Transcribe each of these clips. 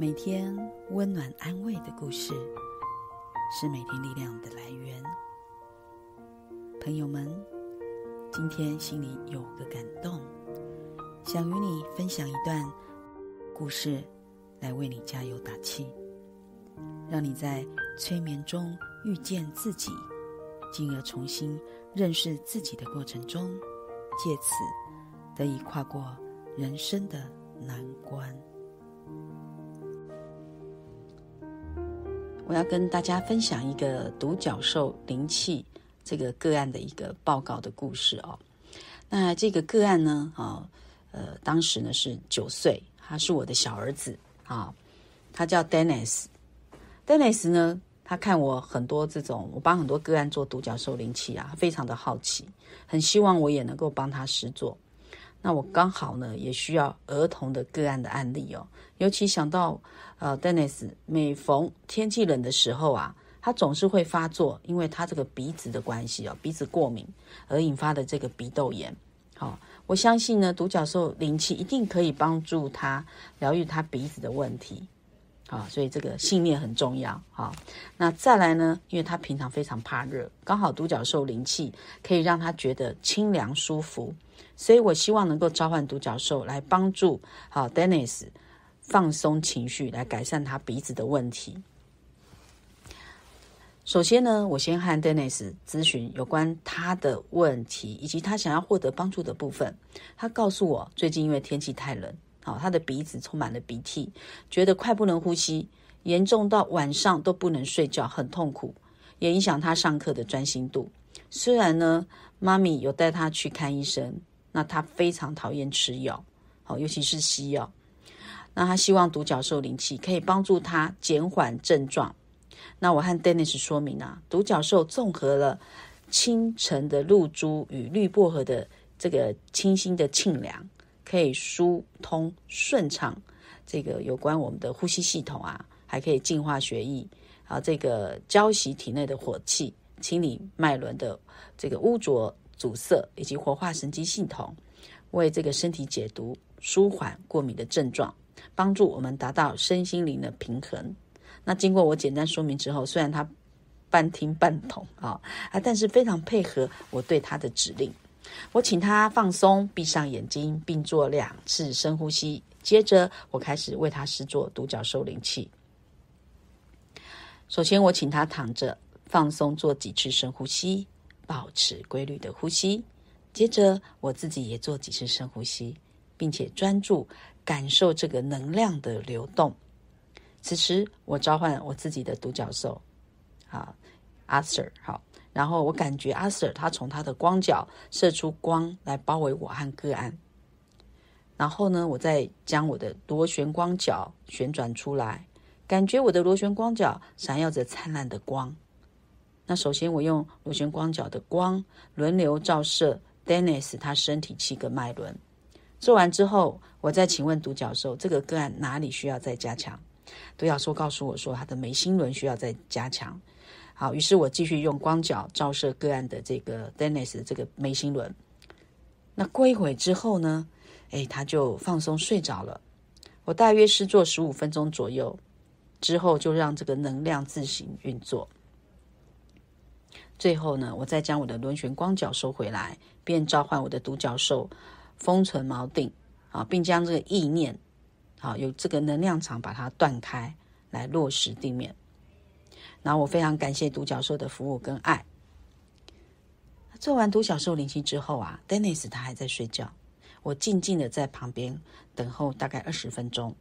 每天温暖安慰的故事，是每天力量的来源。朋友们，今天心里有个感动，想与你分享一段故事，来为你加油打气，让你在催眠中遇见自己，进而重新认识自己的过程中，借此得以跨过人生的难关。我要跟大家分享一个独角兽灵气这个个案的一个报告的故事哦。那这个个案呢，啊，呃，当时呢是九岁，他是我的小儿子啊，他叫 Dennis。Dennis 呢，他看我很多这种，我帮很多个案做独角兽灵气啊，非常的好奇，很希望我也能够帮他施做。那我刚好呢，也需要儿童的个案的案例哦，尤其想到呃，Dennis 每逢天气冷的时候啊，他总是会发作，因为他这个鼻子的关系哦，鼻子过敏而引发的这个鼻窦炎。好，我相信呢，独角兽灵气一定可以帮助他疗愈他鼻子的问题。好，所以这个信念很重要。好，那再来呢，因为他平常非常怕热，刚好独角兽灵气可以让他觉得清凉舒服。所以我希望能够召唤独角兽来帮助好 Dennis 放松情绪，来改善他鼻子的问题。首先呢，我先和 Dennis 咨询有关他的问题以及他想要获得帮助的部分。他告诉我，最近因为天气太冷，好，他的鼻子充满了鼻涕，觉得快不能呼吸，严重到晚上都不能睡觉，很痛苦，也影响他上课的专心度。虽然呢，妈咪有带他去看医生。那他非常讨厌吃药，好，尤其是西药。那他希望独角兽灵气可以帮助他减缓症状。那我和 Dennis 说明啊，独角兽综合了清晨的露珠与绿薄荷的这个清新的沁凉，可以疏通顺畅这个有关我们的呼吸系统啊，还可以净化血液，啊，这个浇洗体内的火气，清理脉轮的这个污浊。阻塞以及活化神经系统，为这个身体解毒、舒缓过敏的症状，帮助我们达到身心灵的平衡。那经过我简单说明之后，虽然他半听半懂啊啊，但是非常配合我对他的指令。我请他放松，闭上眼睛，并做两次深呼吸。接着，我开始为他施做独角兽灵气。首先，我请他躺着放松，做几次深呼吸。保持规律的呼吸，接着我自己也做几次深呼吸，并且专注感受这个能量的流动。此时，我召唤我自己的独角兽，啊，阿 Sir，好，然后我感觉阿 Sir 他从他的光角射出光来包围我和个案。然后呢，我再将我的螺旋光角旋转出来，感觉我的螺旋光角闪耀着灿烂的光。那首先，我用螺旋光角的光轮流照射 Dennis 他身体七个脉轮。做完之后，我再请问独角兽这个个案哪里需要再加强？独角兽告诉我说，他的眉心轮需要再加强。好，于是我继续用光角照射个案的这个 Dennis 这个眉心轮。那过一会之后呢，哎，他就放松睡着了。我大约是做十五分钟左右之后，就让这个能量自行运作。最后呢，我再将我的轮旋光角收回来，便召唤我的独角兽封存锚定啊，并将这个意念啊，有这个能量场把它断开，来落实地面。然后我非常感谢独角兽的服务跟爱。做完独角兽灵气之后啊，Dennis 他还在睡觉，我静静的在旁边等候大概二十分钟，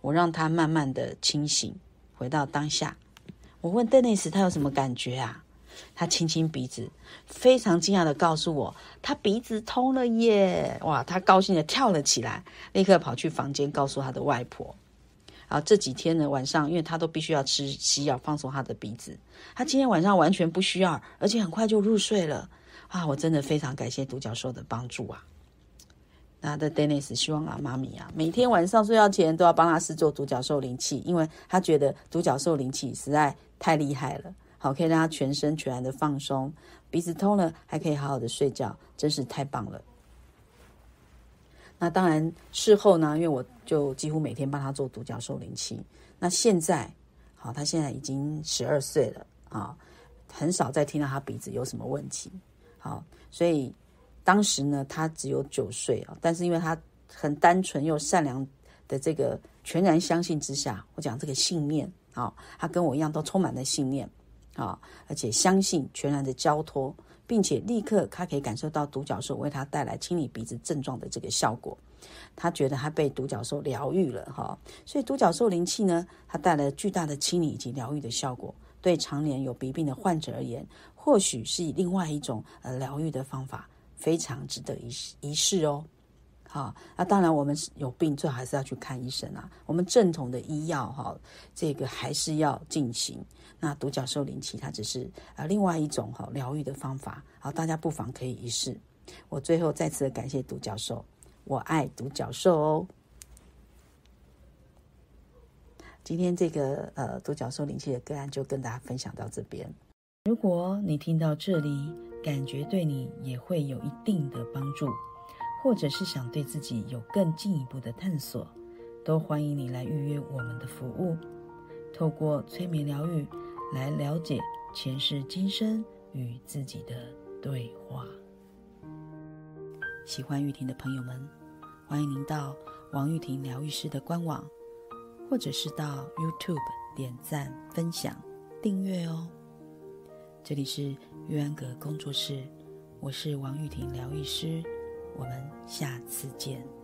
我让他慢慢的清醒，回到当下。我问 Dennis 他有什么感觉啊？他亲亲鼻子，非常惊讶的告诉我，他鼻子通了耶！哇，他高兴的跳了起来，立刻跑去房间告诉他的外婆。啊，这几天呢，晚上因为他都必须要吃西药放松他的鼻子，他今天晚上完全不需要，而且很快就入睡了。啊，我真的非常感谢独角兽的帮助啊！那的 Dennis 希望啊，妈咪啊，每天晚上睡觉前都要帮他试做独角兽灵气，因为他觉得独角兽灵气实在太厉害了。好，可以让他全身全然的放松，鼻子通了，还可以好好的睡觉，真是太棒了。那当然事后呢，因为我就几乎每天帮他做独角兽灵气。那现在，好，他现在已经十二岁了啊，很少再听到他鼻子有什么问题。好，所以当时呢，他只有九岁啊，但是因为他很单纯又善良的这个全然相信之下，我讲这个信念啊，他跟我一样都充满了信念啊，而且相信全然的交托。并且立刻，他可以感受到独角兽为他带来清理鼻子症状的这个效果。他觉得他被独角兽疗愈了，哈。所以独角兽灵气呢，它带来巨大的清理以及疗愈的效果。对常年有鼻病的患者而言，或许是以另外一种呃疗愈的方法，非常值得一一试哦。好，那当然我们有病，最好还是要去看医生啊。我们正统的医药哈，这个还是要进行。那独角兽灵气，它只是啊另外一种哈疗愈的方法，好，大家不妨可以一试。我最后再次感谢独角兽，我爱独角兽哦。今天这个呃独角兽灵气的个案就跟大家分享到这边。如果你听到这里，感觉对你也会有一定的帮助，或者是想对自己有更进一步的探索，都欢迎你来预约我们的服务，透过催眠疗愈。来了解前世今生与自己的对话。喜欢玉婷的朋友们，欢迎您到王玉婷疗愈师的官网，或者是到 YouTube 点赞、分享、订阅哦。这里是玉安阁工作室，我是王玉婷疗愈师，我们下次见。